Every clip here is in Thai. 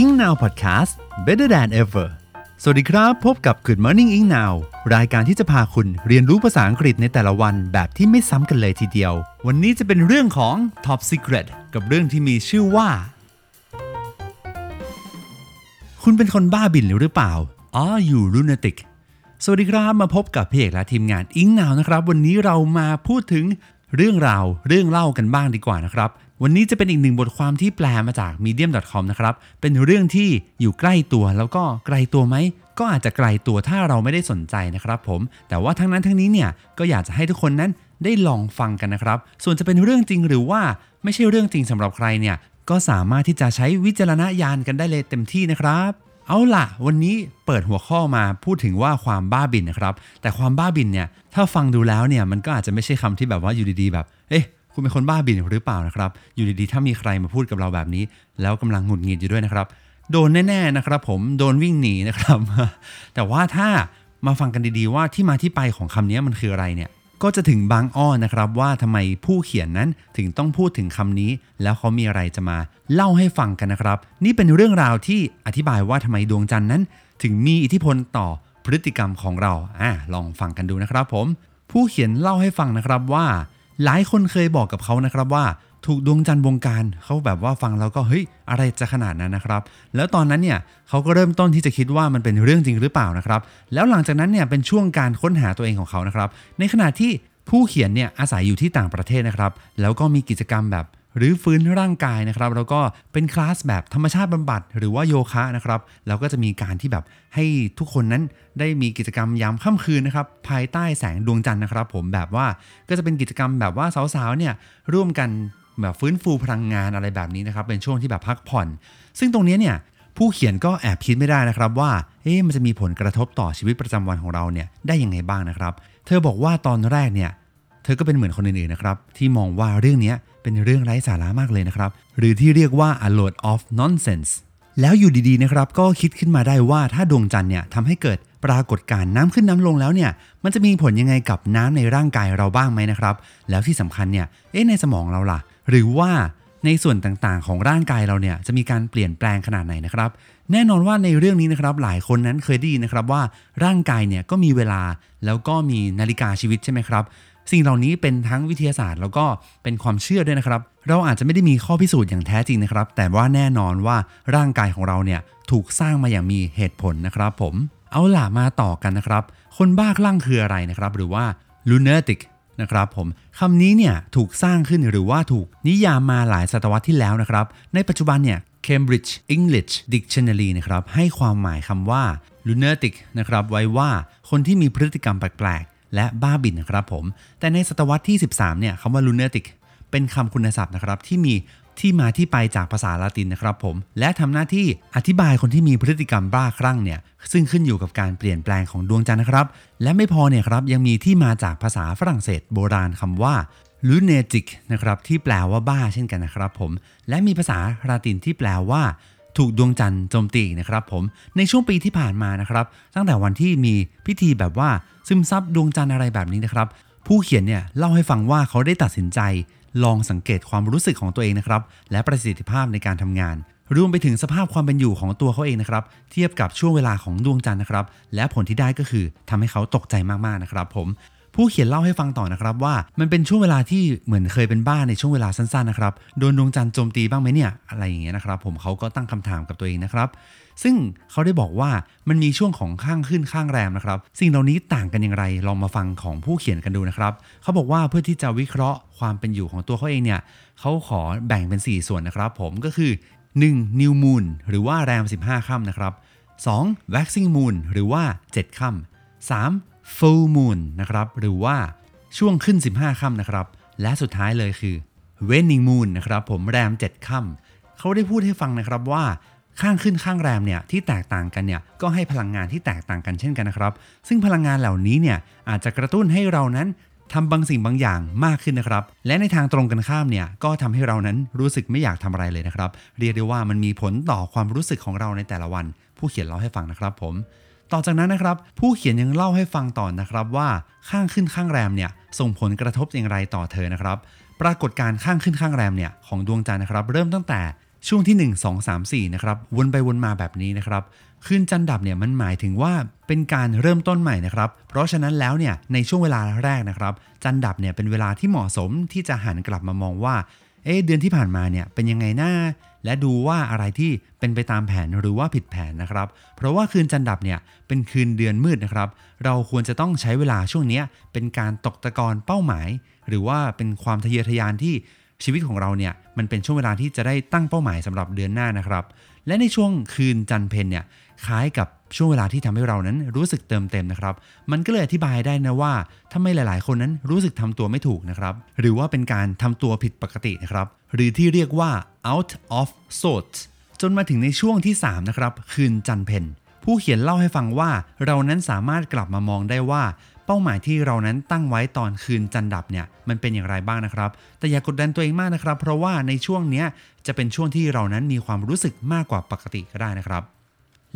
Ing Now Podcast Better than ever สวัสดีครับ พบกับ Good Morning Ing Now รายการที่จะพาคุณเรียนรู้ภาษาอังกฤษในแต่ละวันแบบที่ไม่ซ้ำกันเลยทีเดียว วันนี้จะเป็นเรื่องของ Top Secret กับเรื่องที่มีชื่อว่า คุณเป็นคนบ้าบินหรือเปล่า Are you lunatic สวัสดีครับมาพบกับพี่เอกและทีมงานอิงนาวนะครับ วันนี้เรามาพูดถึงเรื่องราวเรื่องเล่ากันบ้างดีกว่านะครับ วันนี้จะเป็นอีกหนึ่งบทความที่แปลมาจาก medium.com นะครับ เป็นเรื่องที่อยู่ใกล้ตัวแล้วก็ไกลตัวไหม ก็อาจจะไกลตัวถ้าเราไม่ได้สนใจนะครับผม แต่ว่าทั้งนั้นทั้งนี้เนี่ยก็อยากจะให้ทุกคนนั้นได้ลองฟังกันนะครับ ส่วนจะเป็นเรื่องจริงหรือว่าไม่ใช่เรื่องจริงสำหรับใครเนี่ยก็สามารถที่จะใช้วิจารณญาณกันได้เลยเต็มที่นะครับ เอาล่ะ วันนี้เปิดหัวข้อมาพูดถึงว่าความบ้าบินนะครับ แต่ความบ้าบินเนี่ยถ้าฟังดูแล้วเนี่ยมันก็อาจจะไม่ใช่คำที่แบบว่าอยู่ดีๆ แบบ เอ๊ะ คุณเป็นคนบ้าบินหรือเปล่านะครับ อยู่ดีๆ ถ้ามีใครมาพูดกับเราแบบนี้ แล้วกำลังหงุดหงิดอยู่ด้วยนะครับ โดนแน่ๆนะครับ ผมโดนวิ่งหนีนะครับ แต่ว่าถ้ามาฟังกันดีๆว่าที่มาที่ไปของคำนี้มันคืออะไรเนี่ย ก็จะถึงบางอ้อนะครับ ว่าทำไมผู้เขียนนั้นถึงต้องพูดถึงคำนี้ แล้วเขามีอะไรจะมาเล่าให้ฟังกันนะครับ นี่เป็นเรื่องราวที่อธิบายว่าทำไมดวงจันทร์นั้น ถึงมีอิทธิพลต่อพฤติกรรมของเราอ่าลองฟังกันดูนะครับ ผม ผู้เขียนเล่าให้ฟังนะครับว่า หลายคนเคยบอกกับเขานะครับว่า ถูกดวงจันทร์วงการเขาแบบว่าฟังแล้วก็เฮ้ยอะไรจะขนาดนั้นนะครับ แล้วตอนนั้นเนี่ยเขาก็เริ่มต้นที่จะคิดว่ามันเป็นเรื่องจริงหรือเปล่านะครับ แล้วหลังจากนั้นเนี่ยเป็นช่วงการค้นหาตัวเองของเขานะครับ ในขณะที่ผู้เขียนเนี่ยอาศัยอยู่ที่ต่างประเทศนะครับ แล้วก็มีกิจกรรมแบบ หรือฟื้นร่างกายนะครับ แล้วก็เป็นคลาสแบบธรรมชาติบำบัดหรือว่าโยคะนะครับแล้วก็จะมีการที่แบบให้ทุกคนนั้นได้มีกิจกรรมยามค่ำคืนนะครับภายใต้แสงดวงจันทร์นะครับ ผมแบบว่าก็จะเป็นกิจกรรมแบบว่าสาวๆเนี่ยร่วมกันแบบฟื้นฟูพลังงานอะไรแบบนี้นะครับเป็นช่วงที่แบบพักผ่อน ซึ่งตรงนี้เนี่ยผู้เขียนก็แอบคิดไม่ได้นะครับว่า เอ๊ะ มันจะมีผลกระทบต่อชีวิตประจำวันของเราเนี่ยได้ยังไงบ้างนะครับ เธอบอกว่าตอนแรกเนี่ย เธอก็เป็นเหมือนคนอื่นๆนะครับ ที่มองว่าเรื่องนี้ เป็นเรื่องไร้สาระมากเลยนะครับ หรือที่เรียกว่า a load of nonsense แล้วอยู่ดีๆนะครับก็คิดขึ้นมาได้ว่าถ้าดวงจันทร์เนี่ยทำให้เกิดปรากฏการณ์น้ำขึ้นน้ำลงแล้วเนี่ย มันจะมีผลยังไงกับน้ำในร่างกายเราบ้างไหมนะครับ แล้วที่สำคัญเนี่ยเอ๊ะในสมองเราล่ะ หรือว่าในส่วนต่างๆ ของร่างกายเราเนี่ยจะมีการเปลี่ยนแปลงขนาดไหนนะครับ แน่นอนว่าในเรื่องนี้นะครับหลายคนนั้นเคยได้ยินนะครับว่าร่างกายเนี่ยก็มีเวลาแล้วก็มีนาฬิกาชีวิตใช่ไหมครับ สิ่งเหล่านี้เป็นทั้งวิทยาศาสตร์ แล้วก็เป็นความเชื่อด้วยนะครับ เราอาจจะไม่ได้มีข้อพิสูจน์อย่างแท้จริงนะครับ แต่ว่าแน่นอนว่าร่างกายของเราเนี่ยถูกสร้างมาอย่างมีเหตุผลนะครับ ผมเอาล่ะมาต่อกันนะครับ คนบ้าคลั่งคืออะไรนะครับ หรือว่า lunatic นะครับผมคำนี้เนี่ยถูกสร้างขึ้นหรือว่าถูกนิยามมาหลายศตวรรษที่แล้วนะครับ ในปัจจุบันเนี่ย Cambridge English Dictionary นะครับให้ความหมายคำว่า lunatic นะครับไว้ว่าคนที่มีพฤติกรรมแปลก และบ้าบินนะครับผม แต่ในศตวรรษที่ 13 เนี่ยคำว่า lunatic เป็นคำคุณศัพท์นะครับที่มีที่มาที่ไปจากภาษาละตินนะครับผม และทำหน้าที่อธิบายคนที่มีพฤติกรรมบ้าคลั่งเนี่ย ซึ่งขึ้นอยู่กับการเปลี่ยนแปลงของดวงจันทร์นะครับ และไม่พอเนี่ยครับยังมีที่มาจากภาษาฝรั่งเศสโบราณคำว่า lunatic นะครับที่แปลว่าบ้าเช่นกันนะครับผม และมีภาษาละตินที่แปลว่า ถูกดวงจันทร์โจมตีนะครับผมในช่วงปีที่ผ่านมานะครับตั้งแต่วันที่มีพิธีแบบว่าซึมซับดวงจันทร์อะไรแบบนี้นะครับผู้เขียนเนี่ยเล่าให้ฟังว่าเขาได้ตัดสินใจ ลองสังเกตความรู้สึกของตัวเองนะครับและประสิทธิภาพในการทำงาน รวมไปถึงสภาพความเป็นอยู่ของตัวเขาเองนะครับเทียบกับช่วงเวลาของดวงจันทร์นะครับและผลที่ได้ก็คือทำให้เขาตกใจมากๆนะครับผม ผู้เขียนเล่าให้ฟังต่อนะครับว่า มันเป็นช่วงเวลาที่เหมือนเคยเป็นบ้าในช่วงเวลาสั้นๆนะครับโดนดวงจันทร์โจมตีบ้างไหมเนี่ยอะไรอย่างเงี้ยนะครับผมเขาก็ตั้งคำถามกับตัวเองนะครับ ซึ่งเขาได้บอกว่ามันมีช่วงของข้างขึ้นข้างแรมนะครับ สิ่งเหล่านี้ต่างกันอย่างไรลองมาฟังของผู้เขียนกันดูนะครับเขาบอกว่าเพื่อที่จะวิเคราะห์ความเป็นอยู่ของตัวเขาเองเนี่ยเขาขอแบ่งเป็น 4 ส่วนนะครับ ผมก็คือ 1. New Moon หรือว่าแรม 15ค่ำนะครับ 2. Waxing Moon หรือว่า 7ค่ำ 3. Full Moon นะครับหรือว่าช่วงขึ้น 15ค่ำนะครับ และสุดท้ายเลยคือ Waning Moon นะครับผมแรม 7ค่ำเขาได้พูดให้ฟังนะครับว่าข้างขึ้นข้างแรมเนี่ยที่แตกต่างกันเนี่ยก็ให้พลังงานที่แตกต่างกันเช่นกันนะครับ ซึ่งพลังงานเหล่านี้เนี่ยอาจจะกระตุ้นให้เรานั้นทำบางสิ่งบางอย่างมากขึ้นนะครับ และในทางตรงกันข้ามเนี่ยก็ทำให้เรานั้นรู้สึกไม่อยากทำอะไรเลยนะครับ เรียกได้ว่ามันมีผลต่อความรู้สึกของเราในแต่ละวัน ผู้เขียนเล่าให้ฟังนะครับผม ต่อจากนั้นนะครับ ผู้เขียนยังเล่าให้ฟังต่อนะครับว่าข้างขึ้นข้างแรมเนี่ยส่งผลกระทบอย่างไรต่อเธอนะครับ ปรากฏการข้างขึ้นข้างแรมเนี่ยของดวงจันทร์นะครับเริ่มตั้งแต่ช่วงที่ 1 2 3 4นะครับวนไปวนมาแบบนี้นะครับคืนจันดับเนี่ยมันหมายถึงว่าเป็นการเริ่มต้นใหม่นะครับ เพราะฉะนั้นแล้วเนี่ยในช่วงเวลาแรกนะครับ จันดับเนี่ยเป็นเวลาที่เหมาะสมที่จะหันกลับมามองว่า เอ๊ะเดือนที่ผ่านมาเนี่ยเป็นยังไงหน้า และดูว่าอะไรที่เป็นไปตามแผนหรือว่าผิดแผนนะครับ เพราะว่าคืนจันดับเนี่ยเป็นคืนเดือนมืดนะครับ เราควรจะต้องใช้เวลาช่วงนี้เป็นการตกตะกอนเป้าหมาย หรือว่าเป็นความทะเยอทะยานที่ชีวิตของเราเนี่ยมันเป็นช่วงเวลาที่จะได้ตั้งเป้าหมายสำหรับเดือนหน้านะครับ และในช่วงคืนจันเพนเนี่ย คล้ายกับช่วงเวลาที่ทำให้เรานั้นรู้สึกเติมเต็มนะครับ มันก็เลยอธิบายได้นะว่าทำไมหลาย ๆ คนนั้นรู้สึกทำตัวไม่ถูกนะครับ หรือว่าเป็นการทำตัวผิดปกตินะครับ หรือที่เรียกว่า out of sorts จนมาถึงในช่วงที่ 3 นะครับ คืนจันเพนผู้เขียนเล่าให้ฟังว่าเรานั้นสามารถกลับมามองได้ว่า เป้าหมายที่เรานั้นตั้งไว้ตอนคืนจันดับเนี่ยมันเป็นอย่างไรบ้างนะครับ แต่อย่ากดดันตัวเองมากนะครับ เพราะว่าในช่วงเนี้ยจะเป็นช่วงที่เรานั้นมีความรู้สึกมากกว่าปกติก็ได้นะครับ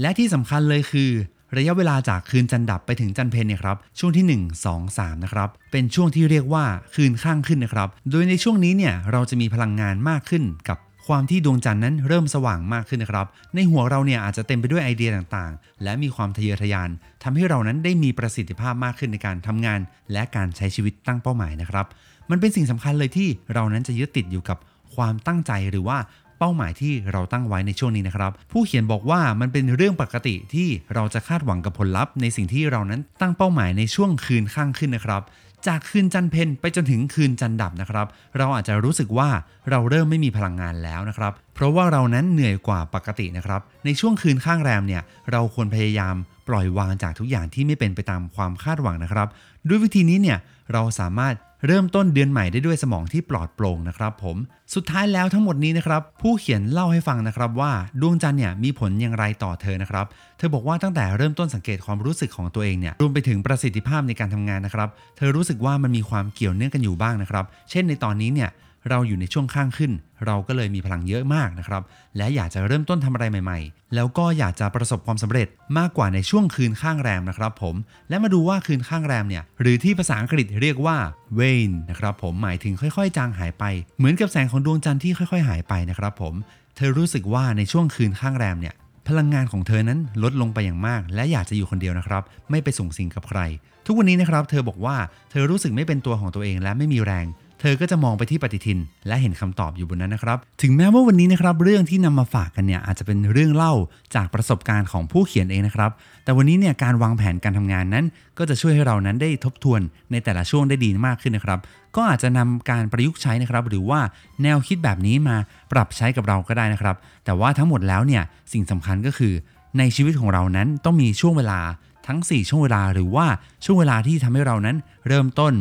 และที่สำคัญเลยคือ ระยะเวลาจากคืนจันดับไปถึงจันเพนเนี่ยครับช่วงที่ 1 2 3นะครับเป็นช่วงที่เรียกว่าคืนข้างขึ้นนะครับ โดยในช่วงนี้เนี่ยเราจะมีพลังงานมากขึ้นกับความที่ดวงจันทร์นั้นเริ่มสว่างมากขึ้นนะครับ ในหัวเราเนี่ยอาจจะเต็มไปด้วยไอเดียต่างๆ และมีความทะเยอทะยานทำให้เรานั้นได้มีประสิทธิภาพมากขึ้นในการทำงาน และการใช้ชีวิตตั้งเป้าหมายนะครับ มันเป็นสิ่งสำคัญเลยที่เรานั้นจะยึดติดอยู่กับความตั้งใจหรือว่า เป้าหมายที่เราตั้งไว้ในช่วงนี้นะครับ ผู้เขียนบอกว่ามันเป็นเรื่องปกติที่เราจะคาดหวังกับผลลัพธ์ในสิ่งที่เรานั้นตั้งเป้าหมายในช่วงคืนข้างขึ้นนะครับจากคืนจันเพนไปจนถึงคืนจันดับนะครับ เราอาจจะรู้สึกว่าเราเริ่มไม่มีพลังงานแล้วนะครับ เพราะว่าเรานั้นเหนื่อยกว่าปกตินะครับ ในช่วงคืนข้างแรมเนี่ย เราควรพยายาม ปล่อยวางจากทุกอย่างที่ไม่เป็นไปตามความคาดหวังนะครับ ด้วยวิธีนี้เนี่ยเราสามารถเริ่มต้นเดือนใหม่ได้ด้วยสมองที่ปลอดโปร่งนะครับผม สุดท้ายแล้วทั้งหมดนี้นะครับ ผู้เขียนเล่าให้ฟังนะครับว่าดวงจันทร์เนี่ยมีผลอย่างไรต่อเธอนะครับ เธอบอกว่าตั้งแต่เริ่มต้นสังเกตความรู้สึกของตัวเองเนี่ยรวมไปถึงประสิทธิภาพในการทำงานนะครับ เธอรู้สึกว่ามันมีความเกี่ยวเนื่องกันอยู่บ้างนะครับ เช่นในตอนนี้เนี่ย เราอยู่ในช่วงข้างขึ้น เราก็เลยมีพลังเยอะมากนะครับ และอยากจะเริ่มต้นทำอะไรใหม่ๆ แล้วก็อยากจะประสบความสำเร็จมากกว่าในช่วงคืนข้างแรมนะครับผม และมาดูว่าคืนข้างแรมเนี่ย หรือที่ภาษาอังกฤษเรียกว่า wane นะครับผม หมายถึงค่อยๆ จางหายไป เหมือนกับแสงของดวงจันทร์ที่ค่อย ๆ หายไปนะครับผม เธอรู้สึกว่าในช่วงคืนข้างแรมเนี่ยพลังงานของเธอนั้นลดลงไปอย่างมาก และอยากจะอยู่คนเดียวนะครับ ไม่ไปส่งสิ่งกับใคร ทุกวันนี้นะครับ เธอบอกว่าเธอรู้สึกไม่เป็นตัวของตัวเองและไม่มีแรง เธอก็จะมองไปที่ปฏิทิน และเห็นคำตอบอยู่บนนั้นนะครับ ถึงแม้ว่าวันนี้นะครับเรื่องที่นำมาฝากกันเนี่ยอาจจะเป็นเรื่องเล่าจากประสบการณ์ของผู้เขียนเองนะครับ แต่วันนี้เนี่ยการวางแผนการทำงานนั้น ก็จะช่วยให้เรานั้นได้ทบทวนในแต่ละช่วงได้ดีมากขึ้นนะครับ ก็อาจจะนำการประยุกต์ใช้นะครับ หรือว่าแนวคิดแบบนี้มาปรับใช้กับเราก็ได้นะครับ แต่ว่าทั้งหมดแล้วเนี่ยสิ่งสำคัญก็คือ ในชีวิตของเรานั้นต้องมีช่วงเวลาทั้ง 4 ช่วงเวลาหรือว่าช่วงเวลาที่ทำให้เรานั้นเริ่มต้น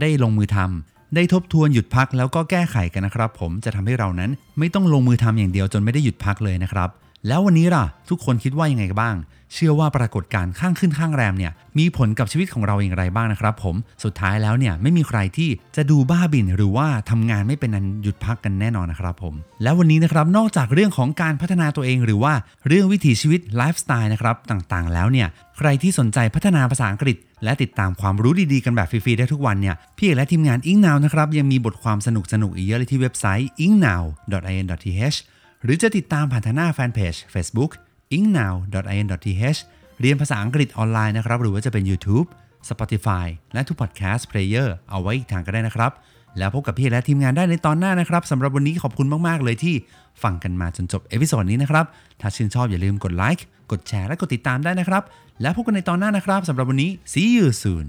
ได้ลงมือทำ ได้ทบทวนหยุดพักแล้วก็แก้ไขกันนะครับ ผมจะทำให้เรานั้นไม่ต้องลงมือทำอย่างเดียวจนไม่ได้หยุดพักเลยนะครับ แล้ววันนี้ล่ะ ทุกคนคิดว่ายังไงกันบ้าง เชื่อว่าปรากฏการณ์ข้างขึ้นข้างแรมเนี่ยมีผลกับชีวิตของเราอย่างไรบ้างนะครับผมสุดท้ายแล้วเนี่ยไม่มีใครที่จะดูบ้าบินหรือว่าทำงานไม่เป็นนันหยุดพักกันแน่นอนนะครับผมแล้ววันนี้นะครับนอกจากเรื่องของการพัฒนาตัวเอง หรือว่าเรื่องวิถีชีวิตไลฟ์สไตล์นะครับต่างๆ แล้วเนี่ยใครที่สนใจพัฒนาภาษาอังกฤษ และติดตามความรู้ดีๆ กันแบบฟรีๆได้ทุกวันเนี่ยพี่เอกและทีมงาน Ing Now นะครับยังมีบทความสนุกๆอีกเยอะเลยที่เว็บไซต์ ingnow.in.th หรือจะติดตามผ่านทางหน้าแฟนเพจ Facebook ingnow.in.th เรียนภาษาอังกฤษออนไลน์นะครับ หรือว่าจะเป็น YouTube Spotify และทุก podcast player เอาไว้อีกทางก็ได้นะครับ แล้วพบกับพี่และทีมงานได้ในตอนหน้านะครับสำหรับวันนี้ขอบคุณมาก ๆ เลยที่ฟังกันมาจนจบ episode นี้นะครับ ถ้าชื่นชอบอย่าลืมกดไลค์กดแชร์และกดติดตามได้นะครับ แล้วพบกันในตอนหน้านะครับสำหรับวันนี้ see you soon